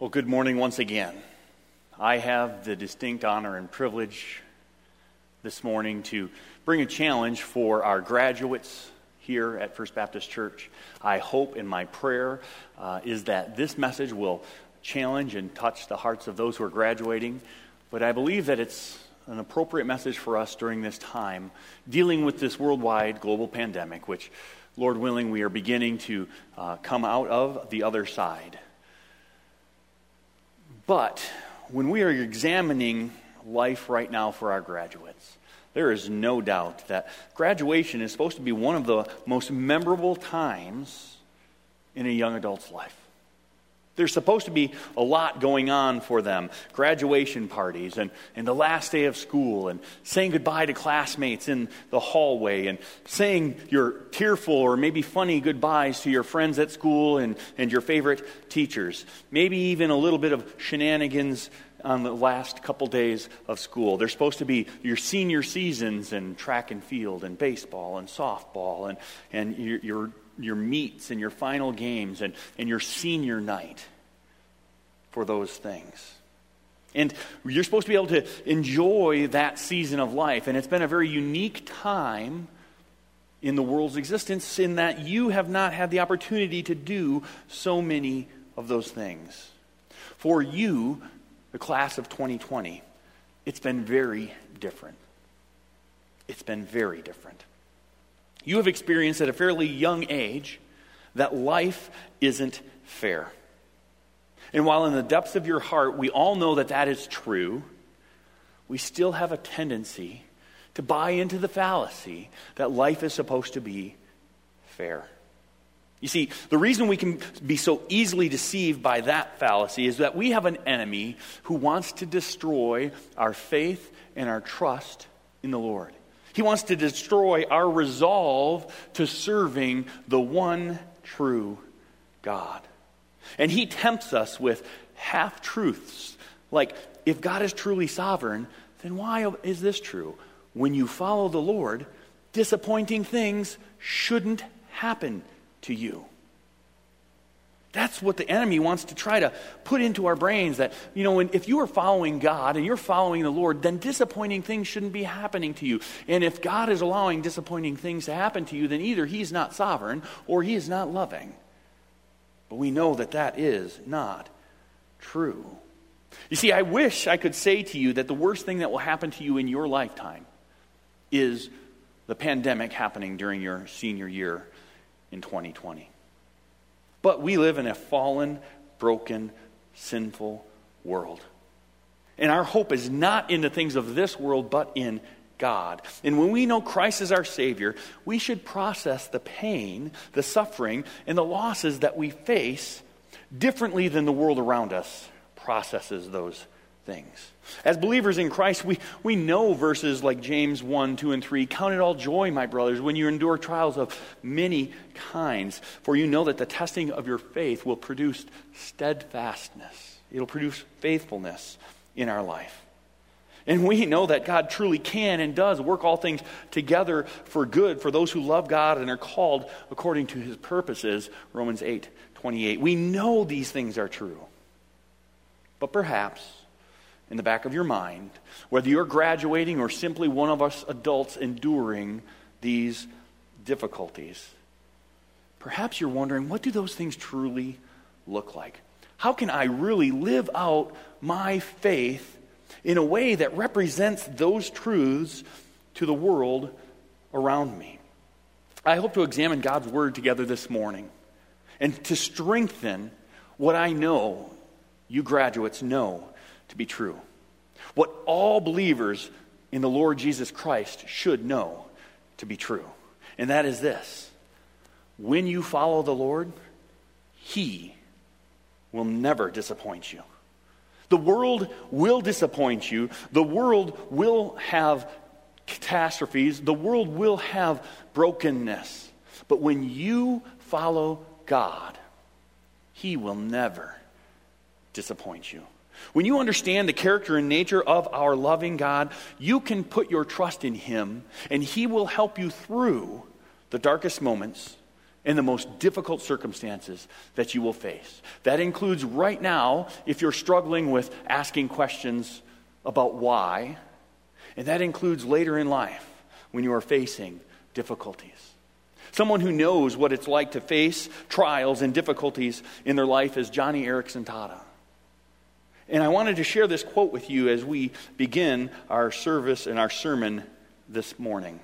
Well, good morning once again. I have the distinct honor and privilege this morning to bring a challenge for our graduates here at First Baptist Church. I hope and my prayer uh, is that this message will challenge and touch the hearts of those who are graduating, but I believe that it's an appropriate message for us during this time dealing with this worldwide global pandemic, which, Lord willing, we are beginning to uh, come out of the other side. But when we are examining life right now for our graduates, there is no doubt that graduation is supposed to be one of the most memorable times in a young adult's life. There's supposed to be a lot going on for them graduation parties and, and the last day of school and saying goodbye to classmates in the hallway and saying your tearful or maybe funny goodbyes to your friends at school and, and your favorite teachers. Maybe even a little bit of shenanigans on the last couple days of school. They're supposed to be your senior seasons in track and field and baseball and softball and, and your, your your meets and your final games and, and your senior night for those things. And you're supposed to be able to enjoy that season of life. And it's been a very unique time in the world's existence in that you have not had the opportunity to do so many of those things. For you, the class of 2020, it's been very different. It's been very different. You have experienced at a fairly young age that life isn't fair. And while in the depths of your heart we all know that that is true, we still have a tendency to buy into the fallacy that life is supposed to be fair. You see, the reason we can be so easily deceived by that fallacy is that we have an enemy who wants to destroy our faith and our trust in the Lord. He wants to destroy our resolve to serving the one true God. And he tempts us with half truths. Like, if God is truly sovereign, then why is this true? When you follow the Lord, disappointing things shouldn't happen to you. That's what the enemy wants to try to put into our brains that, you know, if you are following God and you're following the Lord, then disappointing things shouldn't be happening to you. And if God is allowing disappointing things to happen to you, then either He's not sovereign or He is not loving. But we know that that is not true. You see, I wish I could say to you that the worst thing that will happen to you in your lifetime is the pandemic happening during your senior year in 2020. But we live in a fallen, broken, sinful world. And our hope is not in the things of this world, but in God. And when we know Christ is our Savior, we should process the pain, the suffering, and the losses that we face differently than the world around us processes those things. As believers in Christ, we, we know verses like James 1, 2, and 3. Count it all joy, my brothers, when you endure trials of many kinds, for you know that the testing of your faith will produce steadfastness, it'll produce faithfulness in our life. And we know that God truly can and does work all things together for good for those who love God and are called according to his purposes. Romans 8 28. We know these things are true. But perhaps in the back of your mind, whether you're graduating or simply one of us adults enduring these difficulties. Perhaps you're wondering, what do those things truly look like? How can I really live out my faith in a way that represents those truths to the world around me? I hope to examine God's Word together this morning and to strengthen what I know you graduates know to be true. What all believers in the Lord Jesus Christ should know to be true. And that is this when you follow the Lord, He will never disappoint you. The world will disappoint you. The world will have catastrophes. The world will have brokenness. But when you follow God, He will never disappoint you. When you understand the character and nature of our loving God, you can put your trust in Him, and He will help you through the darkest moments and the most difficult circumstances that you will face. That includes right now if you're struggling with asking questions about why, and that includes later in life when you are facing difficulties. Someone who knows what it's like to face trials and difficulties in their life is Joni Eareckson Tada. And I wanted to share this quote with you as we begin our service and our sermon this morning.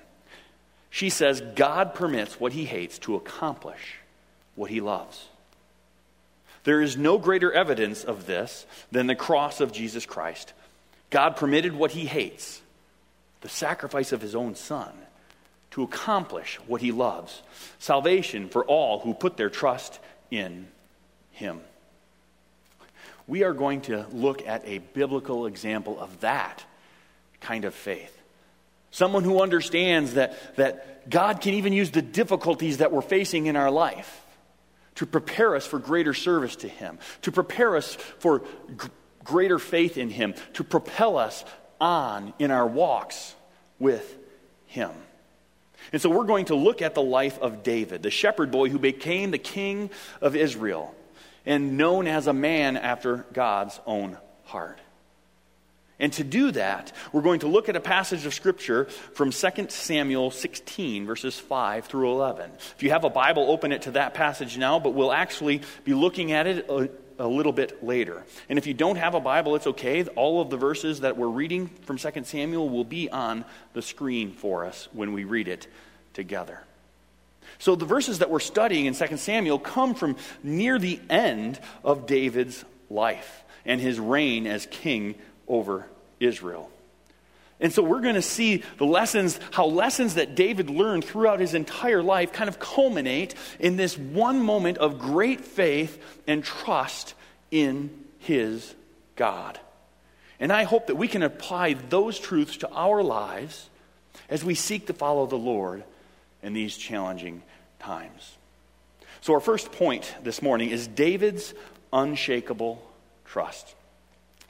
She says, God permits what he hates to accomplish what he loves. There is no greater evidence of this than the cross of Jesus Christ. God permitted what he hates, the sacrifice of his own son, to accomplish what he loves salvation for all who put their trust in him. We are going to look at a biblical example of that kind of faith. Someone who understands that, that God can even use the difficulties that we're facing in our life to prepare us for greater service to Him, to prepare us for g- greater faith in Him, to propel us on in our walks with Him. And so we're going to look at the life of David, the shepherd boy who became the king of Israel and known as a man after God's own heart. And to do that, we're going to look at a passage of Scripture from 2 Samuel 16, verses 5 through 11. If you have a Bible, open it to that passage now, but we'll actually be looking at it a, a little bit later. And if you don't have a Bible, it's okay. All of the verses that we're reading from 2 Samuel will be on the screen for us when we read it together. So the verses that we're studying in 2 Samuel come from near the end of David's life and his reign as king over Israel. And so we're going to see the lessons, how lessons that David learned throughout his entire life kind of culminate in this one moment of great faith and trust in his God. And I hope that we can apply those truths to our lives as we seek to follow the Lord in these challenging times. So, our first point this morning is David's unshakable trust.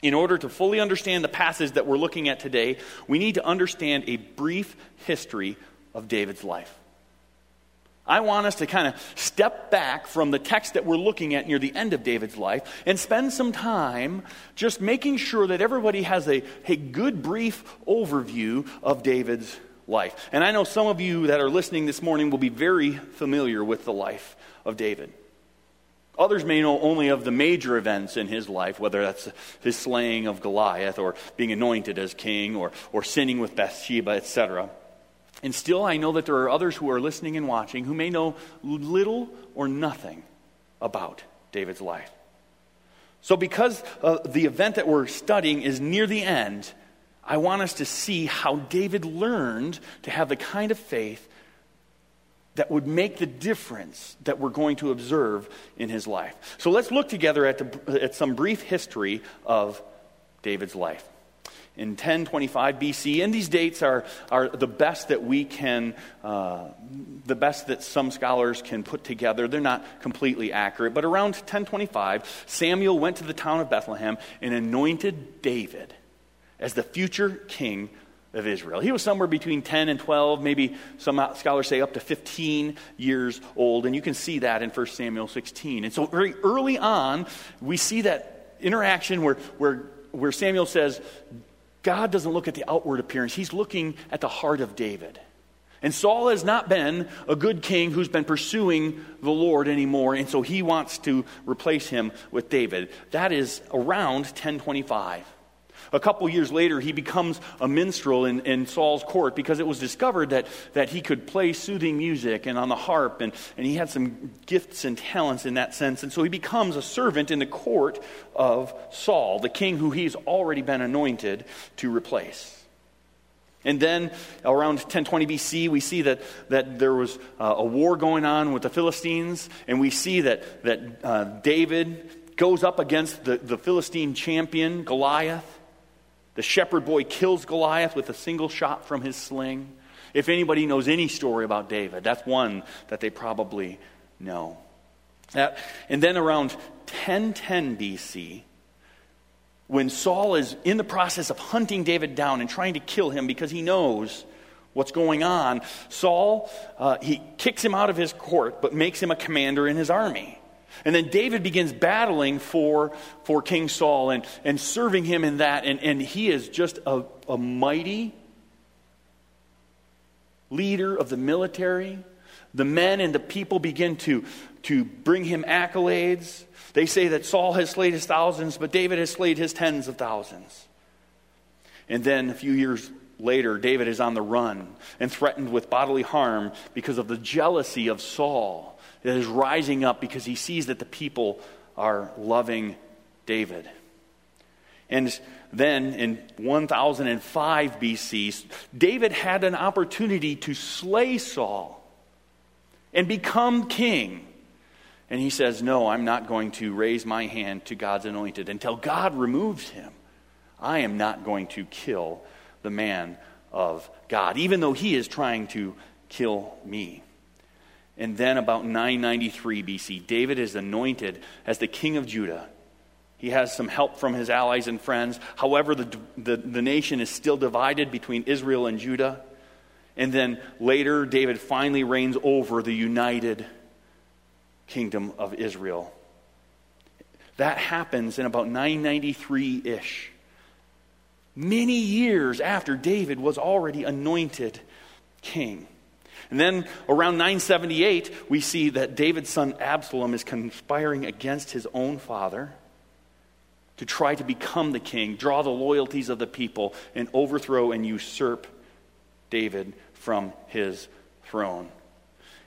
In order to fully understand the passage that we're looking at today, we need to understand a brief history of David's life. I want us to kind of step back from the text that we're looking at near the end of David's life and spend some time just making sure that everybody has a, a good brief overview of David's life. And I know some of you that are listening this morning will be very familiar with the life of David. Others may know only of the major events in his life, whether that's his slaying of Goliath or being anointed as king or, or sinning with Bathsheba, etc. And still, I know that there are others who are listening and watching who may know little or nothing about David's life. So, because uh, the event that we're studying is near the end, I want us to see how David learned to have the kind of faith that would make the difference that we're going to observe in his life. So let's look together at, the, at some brief history of David's life. In 1025 BC, and these dates are, are the best that we can, uh, the best that some scholars can put together. They're not completely accurate, but around 1025, Samuel went to the town of Bethlehem and anointed David as the future king of Israel. He was somewhere between 10 and 12, maybe some scholars say up to 15 years old, and you can see that in 1 Samuel 16. And so, very early on, we see that interaction where, where, where Samuel says, God doesn't look at the outward appearance, he's looking at the heart of David. And Saul has not been a good king who's been pursuing the Lord anymore, and so he wants to replace him with David. That is around 1025. A couple years later, he becomes a minstrel in, in Saul's court because it was discovered that, that he could play soothing music and on the harp, and, and he had some gifts and talents in that sense. And so he becomes a servant in the court of Saul, the king who he's already been anointed to replace. And then around 1020 BC, we see that, that there was uh, a war going on with the Philistines, and we see that, that uh, David goes up against the, the Philistine champion, Goliath. The shepherd boy kills Goliath with a single shot from his sling. If anybody knows any story about David, that's one that they probably know. That, and then around 1010 BC, when Saul is in the process of hunting David down and trying to kill him because he knows what's going on, Saul, uh, he kicks him out of his court, but makes him a commander in his army. And then David begins battling for, for King Saul and, and serving him in that. And, and he is just a, a mighty leader of the military. The men and the people begin to, to bring him accolades. They say that Saul has slayed his thousands, but David has slayed his tens of thousands. And then a few years later, David is on the run and threatened with bodily harm because of the jealousy of Saul that is rising up because he sees that the people are loving David. And then in 1005 BC, David had an opportunity to slay Saul and become king. And he says, No, I'm not going to raise my hand to God's anointed until God removes him. I am not going to kill the man of God, even though he is trying to kill me. And then, about 993 BC, David is anointed as the king of Judah. He has some help from his allies and friends. However, the, the, the, nation is still divided between Israel and Judah. And then later, David finally reigns over the united kingdom of Israel. That happens in about 993 ish many years after David was already anointed king. And then around 978, we see that David's son Absalom is conspiring against his own father to try to become the king, draw the loyalties of the people, and overthrow and usurp David from his throne.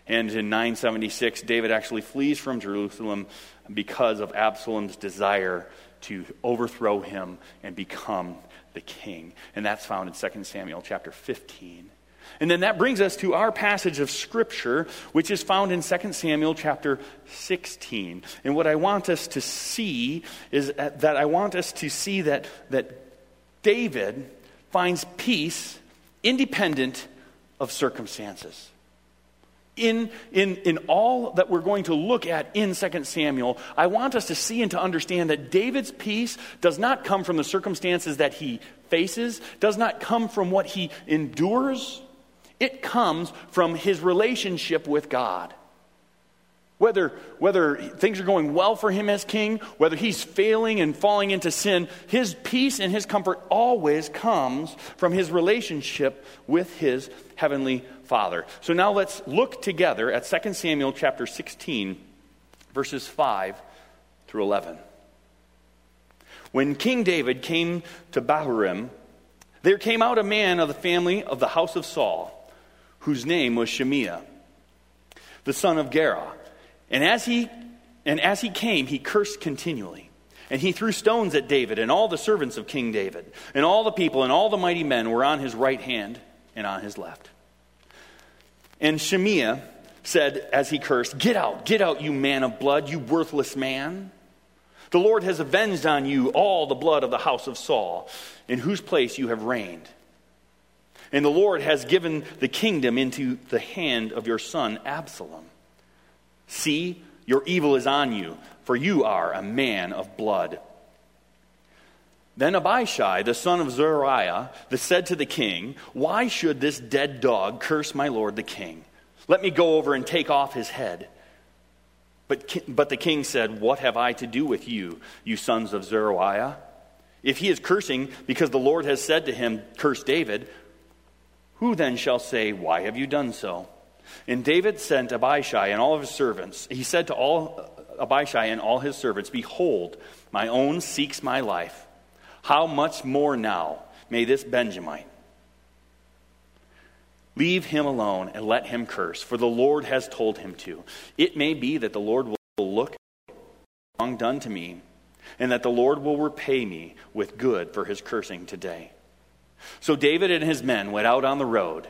And in 976, David actually flees from Jerusalem because of Absalom's desire to overthrow him and become the king. And that's found in 2 Samuel chapter 15. And then that brings us to our passage of Scripture, which is found in 2 Samuel chapter 16. And what I want us to see is that I want us to see that, that David finds peace independent of circumstances in, in, in all that we're going to look at in 2 Samuel, I want us to see and to understand that David's peace does not come from the circumstances that he faces, does not come from what he endures. It comes from his relationship with God. Whether, whether things are going well for him as king, whether he's failing and falling into sin, his peace and his comfort always comes from his relationship with his heavenly Father. So now let's look together at 2 Samuel chapter 16, verses 5 through 11. When King David came to Bahurim, there came out a man of the family of the house of Saul, whose name was Shimei, the son of Gera. And as he and as he came, he cursed continually. And he threw stones at David and all the servants of King David. And all the people and all the mighty men were on his right hand and on his left. And Shimei said as he cursed, Get out, get out, you man of blood, you worthless man. The Lord has avenged on you all the blood of the house of Saul, in whose place you have reigned. And the Lord has given the kingdom into the hand of your son Absalom. See, your evil is on you, for you are a man of blood. Then Abishai, the son of Zeruiah, said to the king, Why should this dead dog curse my lord the king? Let me go over and take off his head. But, but the king said, What have I to do with you, you sons of Zeruiah? If he is cursing because the Lord has said to him, Curse David, who then shall say, Why have you done so? And David sent Abishai and all of his servants. He said to all uh, Abishai and all his servants, Behold, my own seeks my life. How much more now may this Benjamite? Leave him alone and let him curse, for the Lord has told him to. It may be that the Lord will look wrong done to me, and that the Lord will repay me with good for his cursing today. So David and his men went out on the road,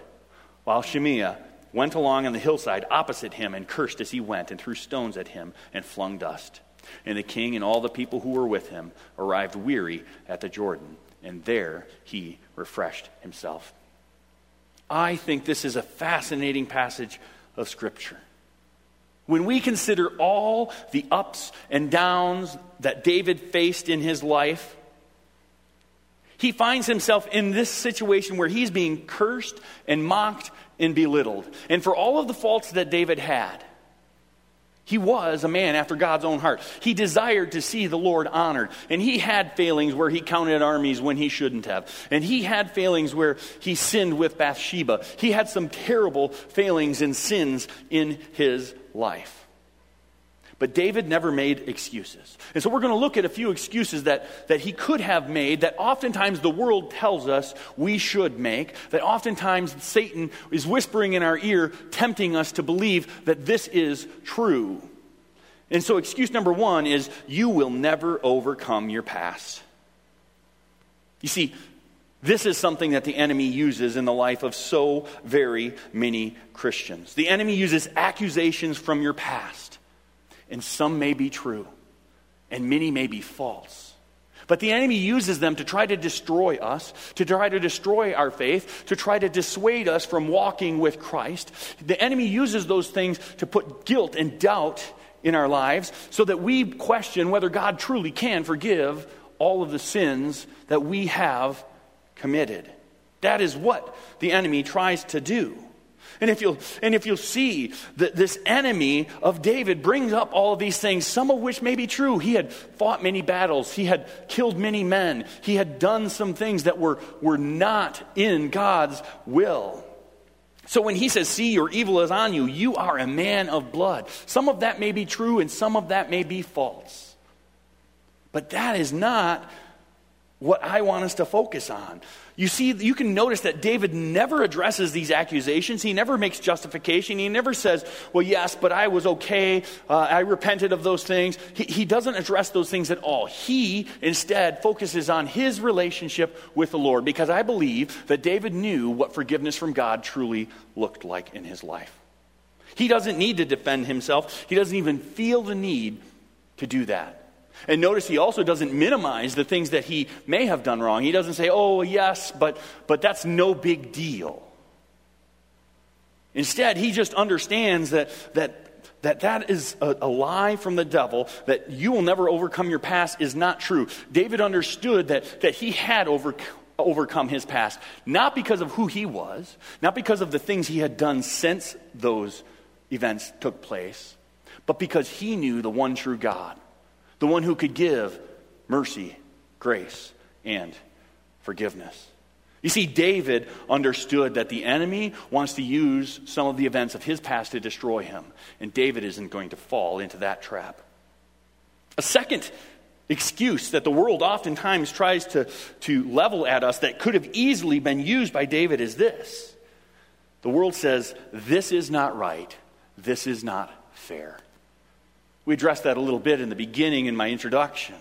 while Shimei went along on the hillside opposite him and cursed as he went, and threw stones at him and flung dust. And the king and all the people who were with him arrived weary at the Jordan, and there he refreshed himself. I think this is a fascinating passage of Scripture. When we consider all the ups and downs that David faced in his life, He finds himself in this situation where he's being cursed and mocked and belittled. And for all of the faults that David had, he was a man after God's own heart. He desired to see the Lord honored. And he had failings where he counted armies when he shouldn't have. And he had failings where he sinned with Bathsheba. He had some terrible failings and sins in his life. But David never made excuses. And so we're going to look at a few excuses that, that he could have made that oftentimes the world tells us we should make, that oftentimes Satan is whispering in our ear, tempting us to believe that this is true. And so excuse number one is you will never overcome your past. You see, this is something that the enemy uses in the life of so very many Christians. The enemy uses accusations from your past and some may be true, and many may be false. But the enemy uses them to try to destroy us, to try to destroy our faith, to try to dissuade us from walking with Christ. The enemy uses those things to put guilt and doubt in our lives so that we question whether God truly can forgive all of the sins that we have committed. That is what the enemy tries to do. And if you'll, and if you'll see that this enemy of David brings up all of these things, some of which may be true. He had fought many battles, he had killed many men, he had done some things that were, were not in God's will. So when he says, See, your evil is on you, you are a man of blood. Some of that may be true and some of that may be false. But that is not what I want us to focus on. You see, you can notice that David never addresses these accusations. He never makes justification. He never says, Well, yes, but I was okay. Uh, I repented of those things. He, he doesn't address those things at all. He instead focuses on his relationship with the Lord because I believe that David knew what forgiveness from God truly looked like in his life. He doesn't need to defend himself, he doesn't even feel the need to do that. And notice he also doesn't minimize the things that he may have done wrong. He doesn't say, oh, yes, but, but that's no big deal. Instead, he just understands that that, that, that is a, a lie from the devil, that you will never overcome your past is not true. David understood that, that he had over, overcome his past, not because of who he was, not because of the things he had done since those events took place, but because he knew the one true God the one who could give mercy, grace, and forgiveness. You see, David understood that the enemy wants to use some of the events of his past to destroy him, and David isn't going to fall into that trap. A second excuse that the world oftentimes tries to, to level at us that could have easily been used by David is this the world says, This is not right, this is not fair. We addressed that a little bit in the beginning in my introduction.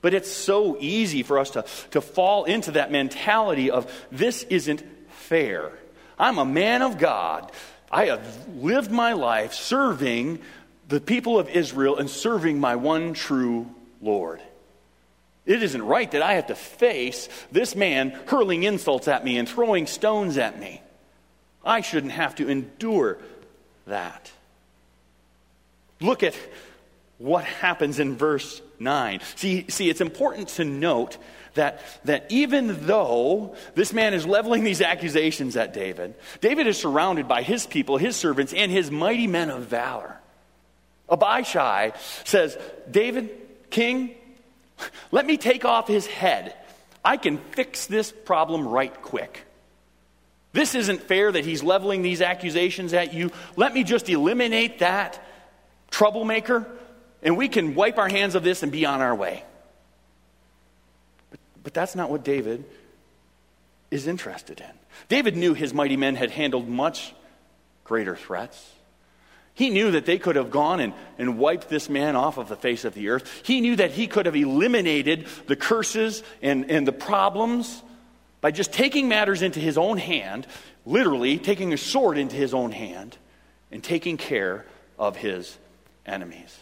But it's so easy for us to, to fall into that mentality of this isn't fair. I'm a man of God. I have lived my life serving the people of Israel and serving my one true Lord. It isn't right that I have to face this man hurling insults at me and throwing stones at me. I shouldn't have to endure that. Look at what happens in verse 9. See, see, it's important to note that, that even though this man is leveling these accusations at David, David is surrounded by his people, his servants, and his mighty men of valor. Abishai says, David, king, let me take off his head. I can fix this problem right quick. This isn't fair that he's leveling these accusations at you. Let me just eliminate that troublemaker, and we can wipe our hands of this and be on our way. But, but that's not what David is interested in. David knew his mighty men had handled much greater threats. He knew that they could have gone and, and wiped this man off of the face of the earth. He knew that he could have eliminated the curses and, and the problems by just taking matters into his own hand, literally taking a sword into his own hand, and taking care of his enemies.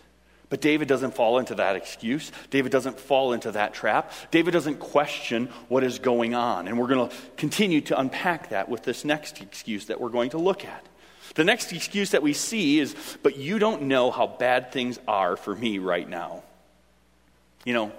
But David doesn't fall into that excuse. David doesn't fall into that trap. David doesn't question what is going on. And we're going to continue to unpack that with this next excuse that we're going to look at. The next excuse that we see is, but you don't know how bad things are for me right now. You know,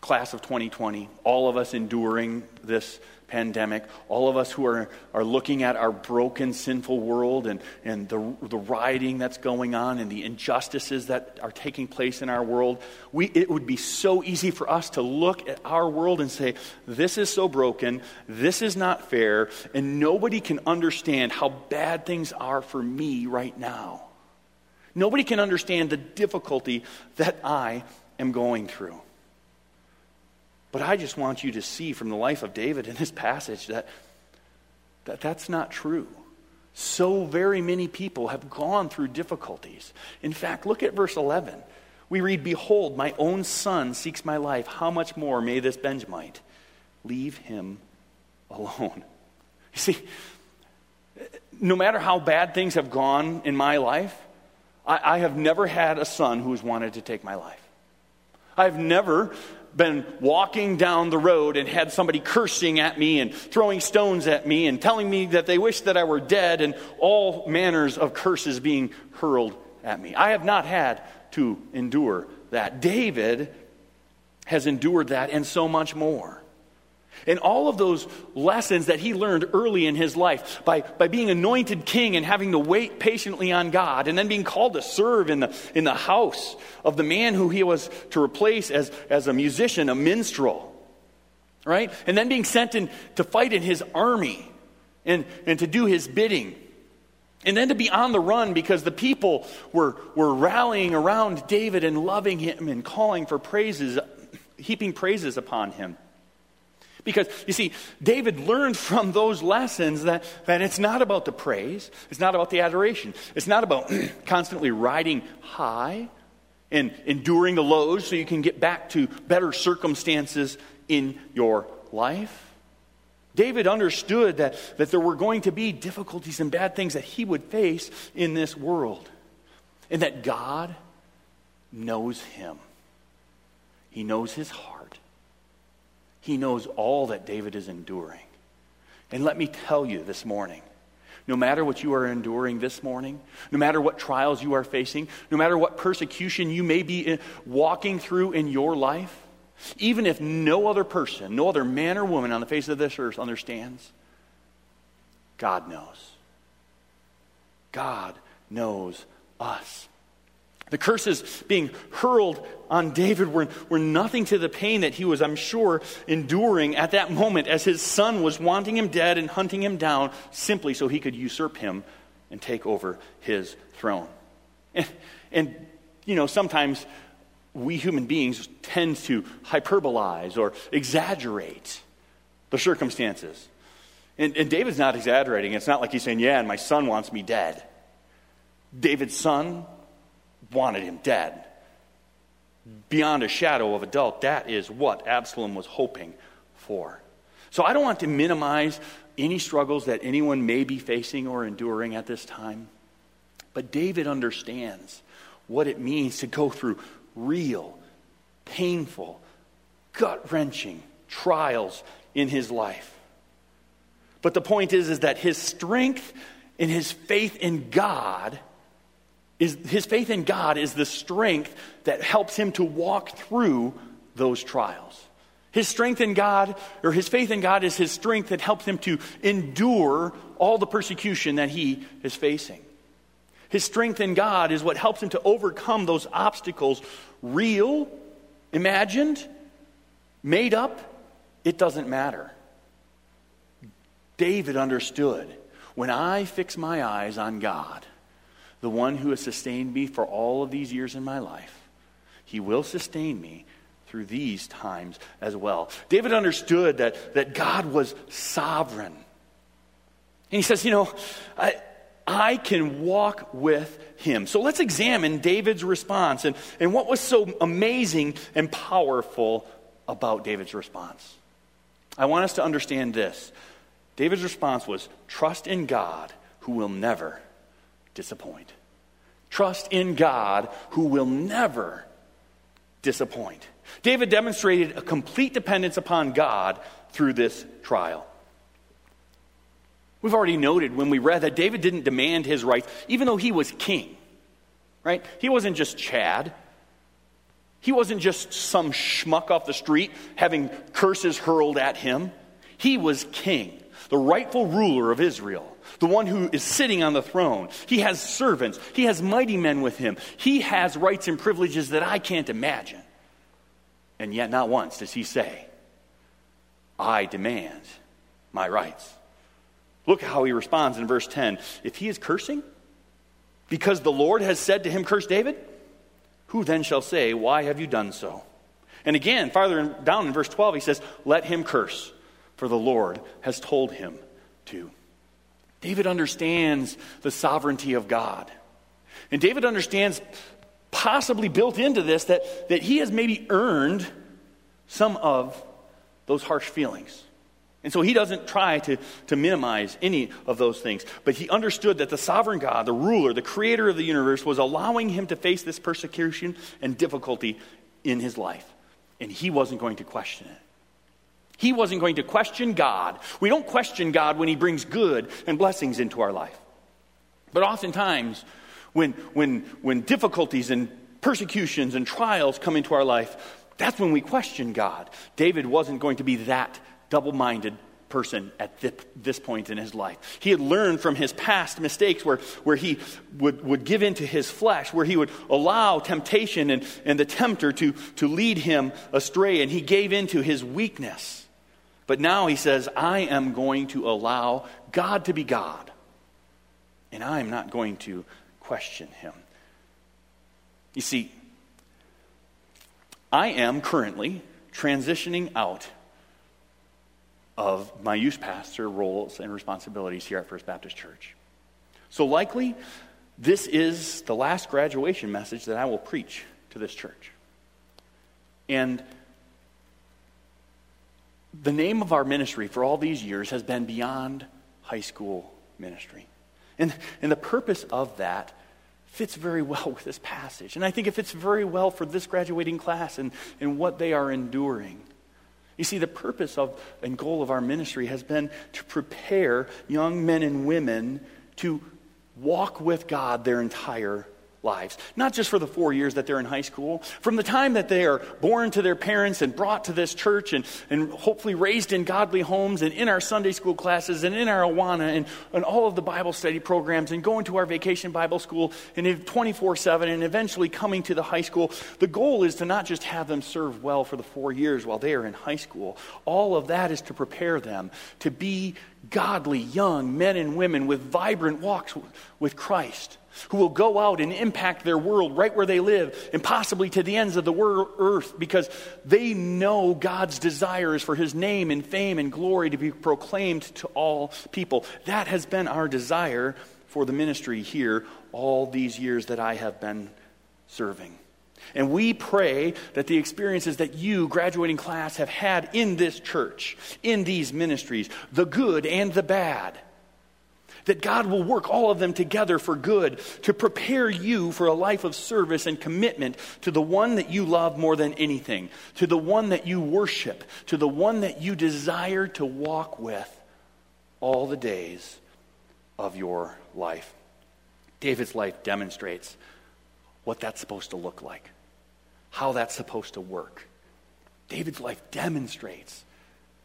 class of 2020, all of us enduring this pandemic, all of us who are, are looking at our broken, sinful world and, and the, the rioting that's going on and the injustices that are taking place in our world, we, it would be so easy for us to look at our world and say, This is so broken, this is not fair, and nobody can understand how bad things are for me right now. Nobody can understand the difficulty that I am going through. But I just want you to see from the life of David in this passage that, that that's not true. So very many people have gone through difficulties. In fact, look at verse 11. We read, Behold, my own son seeks my life. How much more may this Benjamite? Leave him alone. You see, no matter how bad things have gone in my life, I, I have never had a son who has wanted to take my life. I've never been walking down the road and had somebody cursing at me and throwing stones at me and telling me that they wish that I were dead and all manners of curses being hurled at me. I have not had to endure that. David has endured that and so much more. And all of those lessons that he learned early in his life by, by being anointed king and having to wait patiently on God, and then being called to serve in the, in the house of the man who he was to replace as, as a musician, a minstrel, right? And then being sent in to fight in his army and, and to do his bidding. And then to be on the run because the people were, were rallying around David and loving him and calling for praises, heaping praises upon him. Because, you see, David learned from those lessons that, that it's not about the praise, it's not about the adoration, it's not about constantly riding high and enduring the lows so you can get back to better circumstances in your life. David understood that, that there were going to be difficulties and bad things that he would face in this world, and that God knows him. He knows his heart. He knows all that David is enduring. And let me tell you this morning no matter what you are enduring this morning, no matter what trials you are facing, no matter what persecution you may be walking through in your life, even if no other person, no other man or woman on the face of this earth understands, God knows. God knows us. The curses being hurled on David were, were nothing to the pain that he was, I'm sure, enduring at that moment as his son was wanting him dead and hunting him down simply so he could usurp him and take over his throne. And, and you know, sometimes we human beings tend to hyperbolize or exaggerate the circumstances. And, and David's not exaggerating. It's not like he's saying, Yeah, and my son wants me dead. David's son wanted him dead. Beyond a shadow of a doubt, that is what Absalom was hoping for. So I don't want to minimize any struggles that anyone may be facing or enduring at this time. But David understands what it means to go through real, painful, gut wrenching trials in his life. But the point is, is that his strength and his faith in God is his faith in God is the strength that helps him to walk through those trials. His strength in God, or his faith in God, is his strength that helps him to endure all the persecution that he is facing. His strength in God is what helps him to overcome those obstacles, real, imagined, made up, it doesn't matter. David understood when I fix my eyes on God, the one who has sustained me for all of these years in my life, he will sustain me through these times as well. David understood that, that God was sovereign. And he says, You know, I, I can walk with him. So let's examine David's response and, and what was so amazing and powerful about David's response. I want us to understand this. David's response was trust in God who will never disappoint. Trust in God who will never disappoint. David demonstrated a complete dependence upon God through this trial. We've already noted when we read that David didn't demand his rights, even though he was king, right? He wasn't just Chad. He wasn't just some schmuck off the street having curses hurled at him. He was king, the rightful ruler of Israel, the one who is sitting on the throne. He has servants, he has mighty men with him, he has rights and privileges that I can't imagine. And yet, not once does he say, I demand my rights. Look how he responds in verse 10. If he is cursing, because the Lord has said to him, Curse David, who then shall say, Why have you done so? And again, farther down in verse 12, he says, Let him curse, for the Lord has told him to. David understands the sovereignty of God. And David understands, possibly built into this, that, that he has maybe earned some of those harsh feelings. And so he doesn't try to, to minimize any of those things. But he understood that the sovereign God, the ruler, the creator of the universe, was allowing him to face this persecution and difficulty in his life. And he wasn't going to question it. He wasn't going to question God. We don't question God when he brings good and blessings into our life. But oftentimes, when, when, when difficulties and persecutions and trials come into our life, that's when we question God. David wasn't going to be that double minded person at this point in his life. He had learned from his past mistakes where, where he would, would give in to his flesh, where he would allow temptation and, and the tempter to, to lead him astray, and he gave in to his weakness. But now he says, I am going to allow God to be God, and I am not going to question him. You see, I am currently transitioning out of my youth pastor roles and responsibilities here at First Baptist Church. So, likely, this is the last graduation message that I will preach to this church. And the name of our ministry for all these years has been Beyond High School Ministry. And, and the purpose of that fits very well with this passage. And I think it fits very well for this graduating class and, and what they are enduring. You see, the purpose of and goal of our ministry has been to prepare young men and women to walk with God their entire lives. Not just for the four years that they're in high school, from the time that they are born to their parents and brought to this church and, and hopefully raised in godly homes and in our Sunday school classes and in our Awana and, and all of the Bible study programs and going to our vacation Bible school and 24 7 and eventually coming to the high school. The goal is to not just have them serve well for the four years while they are in high school. All of that is to prepare them to be godly young men and women with vibrant walks with Christ who will go out and impact their world right where they live and possibly to the ends of the earth because they know God's desire is for his name and fame and glory to be proclaimed to all people. That has been our desire for the ministry here all these years that I have been serving. And we pray that the experiences that you, graduating class, have had in this church, in these ministries, the good and the bad, that God will work all of them together for good to prepare you for a life of service and commitment to the one that you love more than anything, to the one that you worship, to the one that you desire to walk with all the days of your life. David's life demonstrates what that's supposed to look like, how that's supposed to work. David's life demonstrates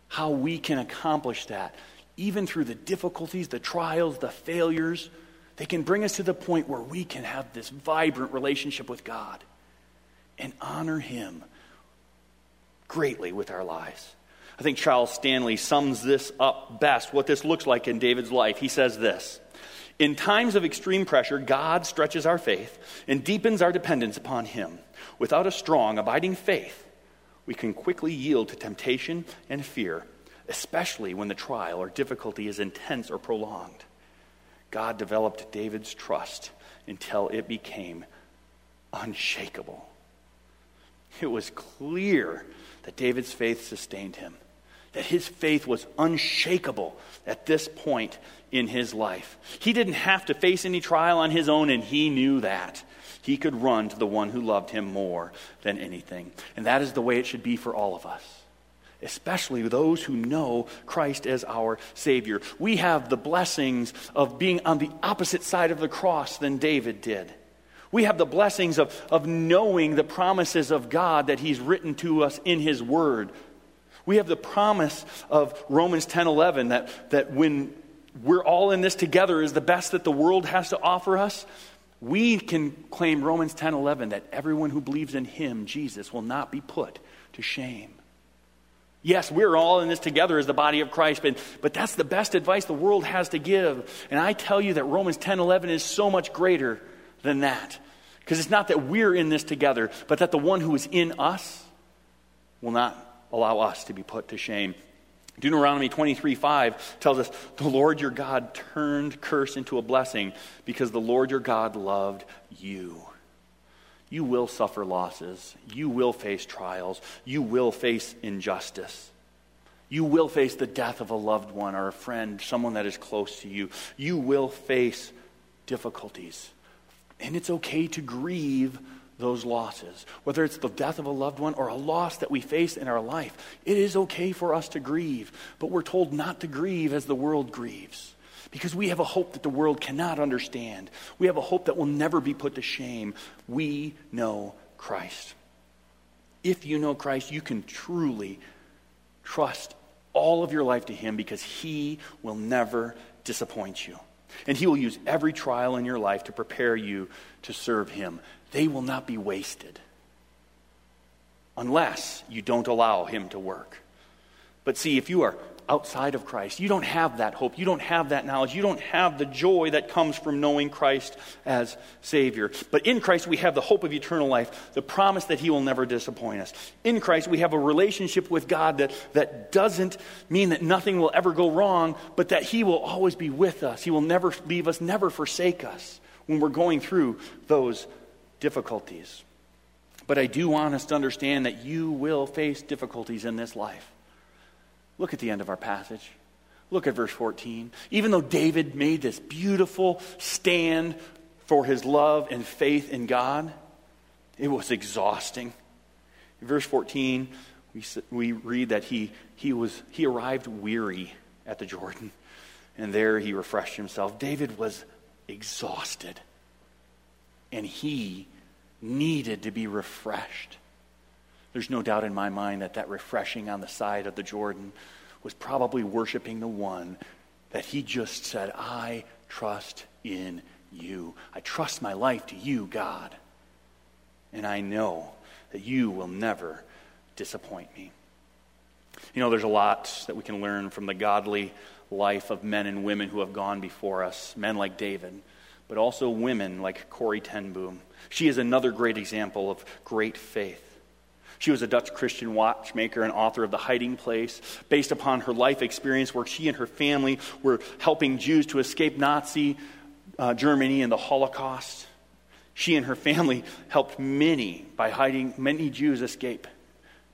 how we can accomplish that even through the difficulties, the trials, the failures, they can bring us to the point where we can have this vibrant relationship with God and honor Him greatly with our lives. I think Charles Stanley sums this up best, what this looks like in David's life. He says this In times of extreme pressure, God stretches our faith and deepens our dependence upon Him. Without a strong, abiding faith, we can quickly yield to temptation and fear especially when the trial or difficulty is intense or prolonged. God developed David's trust until it became unshakable. It was clear that David's faith sustained him, that his faith was unshakable at this point in his life. He didn't have to face any trial on his own, and he knew that. He could run to the one who loved him more than anything. And that is the way it should be for all of us especially those who know Christ as our Savior. We have the blessings of being on the opposite side of the cross than David did. We have the blessings of, of knowing the promises of God that He's written to us in His Word. We have the promise of Romans 10 11 that, that when we're all in this together is the best that the world has to offer us. We can claim Romans 10 11 that everyone who believes in Him, Jesus, will not be put to shame. Yes, we're all in this together as the body of Christ, but, but that's the best advice the world has to give. And I tell you that Romans 10 11 is so much greater than that. Because it's not that we're in this together, but that the one who is in us will not allow us to be put to shame. Deuteronomy 23 5 tells us, The Lord your God turned curse into a blessing because the Lord your God loved you. You will suffer losses. You will face trials. You will face injustice. You will face the death of a loved one or a friend, someone that is close to you. You will face difficulties. And it's okay to grieve those losses. Whether it's the death of a loved one or a loss that we face in our life, it is okay for us to grieve. But we're told not to grieve as the world grieves. Because we have a hope that the world cannot understand. We have a hope that will never be put to shame. We know Christ. If you know Christ, you can truly trust all of your life to Him because He will never disappoint you. And He will use every trial in your life to prepare you to serve Him. They will not be wasted unless you don't allow Him to work. But see, if you are outside of Christ. You don't have that hope. You don't have that knowledge. You don't have the joy that comes from knowing Christ as Savior. But in Christ, we have the hope of eternal life, the promise that He will never disappoint us. In Christ, we have a relationship with God that, that doesn't mean that nothing will ever go wrong, but that He will always be with us. He will never leave us, never forsake us when we're going through those difficulties. But I do want us to understand that you will face difficulties in this life. Look at the end of our passage. Look at verse 14. Even though David made this beautiful stand for his love and faith in God, it was exhausting. In verse 14, we, we read that he, he, was, he arrived weary at the Jordan, and there he refreshed himself. David was exhausted, and he needed to be refreshed. There's no doubt in my mind that that refreshing on the side of the Jordan was probably worshiping the one that he just said, I trust in you. I trust my life to you, God. And I know that you will never disappoint me. You know, there's a lot that we can learn from the godly life of men and women who have gone before us, men like David, but also women like Corrie ten Boom. She is another great example of great faith. She was a Dutch Christian watchmaker and author of The Hiding Place, based upon her life experience where she and her family were helping Jews to escape Nazi uh, Germany and the Holocaust. She and her family helped many by hiding many Jews escape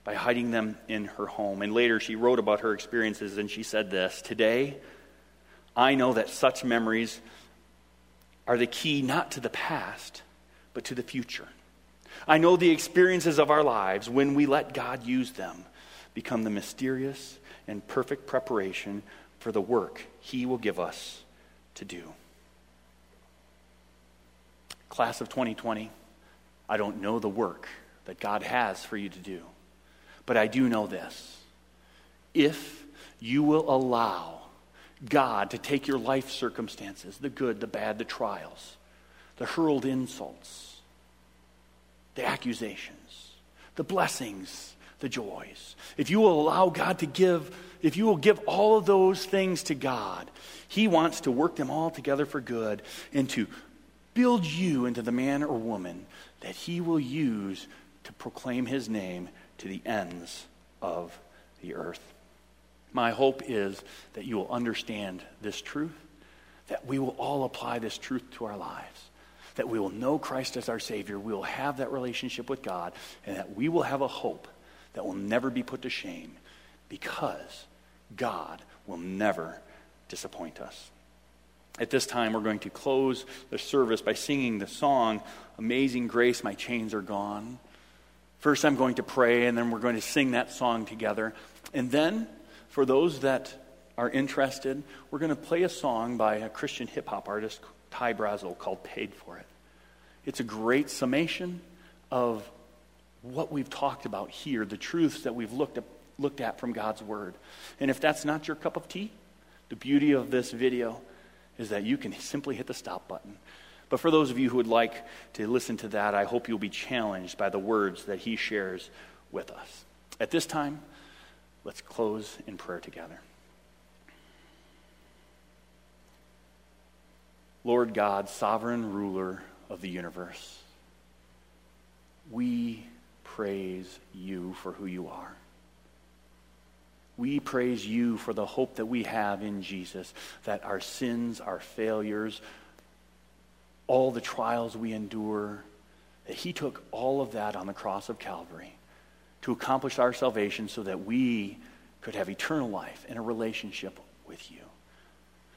by hiding them in her home. And later she wrote about her experiences and she said this, "Today I know that such memories are the key not to the past, but to the future." I know the experiences of our lives, when we let God use them, become the mysterious and perfect preparation for the work He will give us to do. Class of 2020, I don't know the work that God has for you to do, but I do know this. If you will allow God to take your life circumstances, the good, the bad, the trials, the hurled insults, the accusations, the blessings, the joys. If you will allow God to give, if you will give all of those things to God, He wants to work them all together for good and to build you into the man or woman that He will use to proclaim His name to the ends of the earth. My hope is that you will understand this truth, that we will all apply this truth to our lives that we will know Christ as our Savior, we will have that relationship with God, and that we will have a hope that will never be put to shame because God will never disappoint us. At this time, we're going to close the service by singing the song, Amazing Grace, My Chains Are Gone. First, I'm going to pray, and then we're going to sing that song together. And then, for those that are interested, we're going to play a song by a Christian hip hop artist Ty Brasel called Paid for It. It's a great summation of what we've talked about here, the truths that we've looked at, looked at from God's Word. And if that's not your cup of tea, the beauty of this video is that you can simply hit the stop button. But for those of you who would like to listen to that, I hope you'll be challenged by the words that he shares with us. At this time, let's close in prayer together. Lord God, sovereign ruler of the universe, we praise you for who you are. We praise you for the hope that we have in Jesus, that our sins, our failures, all the trials we endure, that he took all of that on the cross of Calvary to accomplish our salvation so that we could have eternal life and a relationship with you.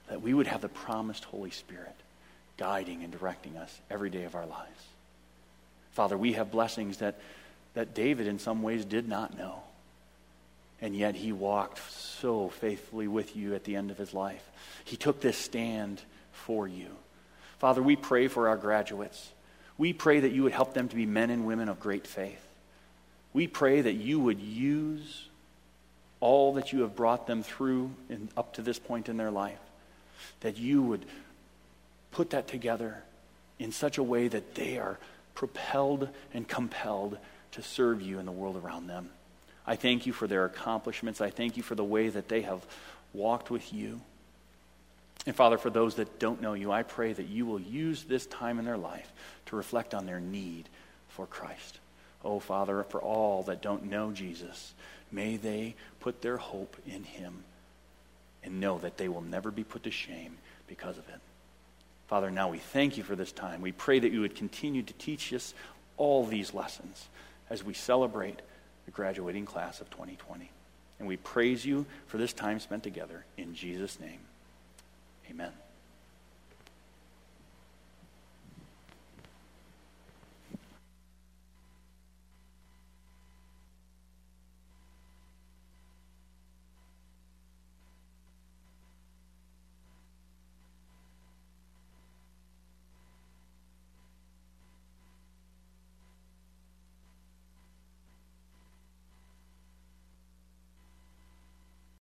That we would have the promised Holy Spirit guiding and directing us every day of our lives. Father, we have blessings that, that David in some ways did not know. And yet he walked so faithfully with you at the end of his life. He took this stand for you. Father, we pray for our graduates. We pray that you would help them to be men and women of great faith. We pray that you would use all that you have brought them through and up to this point in their life, that you would put that together in such a way that they are propelled and compelled to serve you in the world around them. I thank you for their accomplishments. I thank you for the way that they have walked with you. And Father, for those that don't know you, I pray that you will use this time in their life to reflect on their need for Christ. Oh, Father, for all that don't know Jesus, may they put their hope in him and know that they will never be put to shame because of it. Father, now we thank you for this time. We pray that you would continue to teach us all these lessons as we celebrate the graduating class of 2020. And we praise you for this time spent together. In Jesus' name, amen.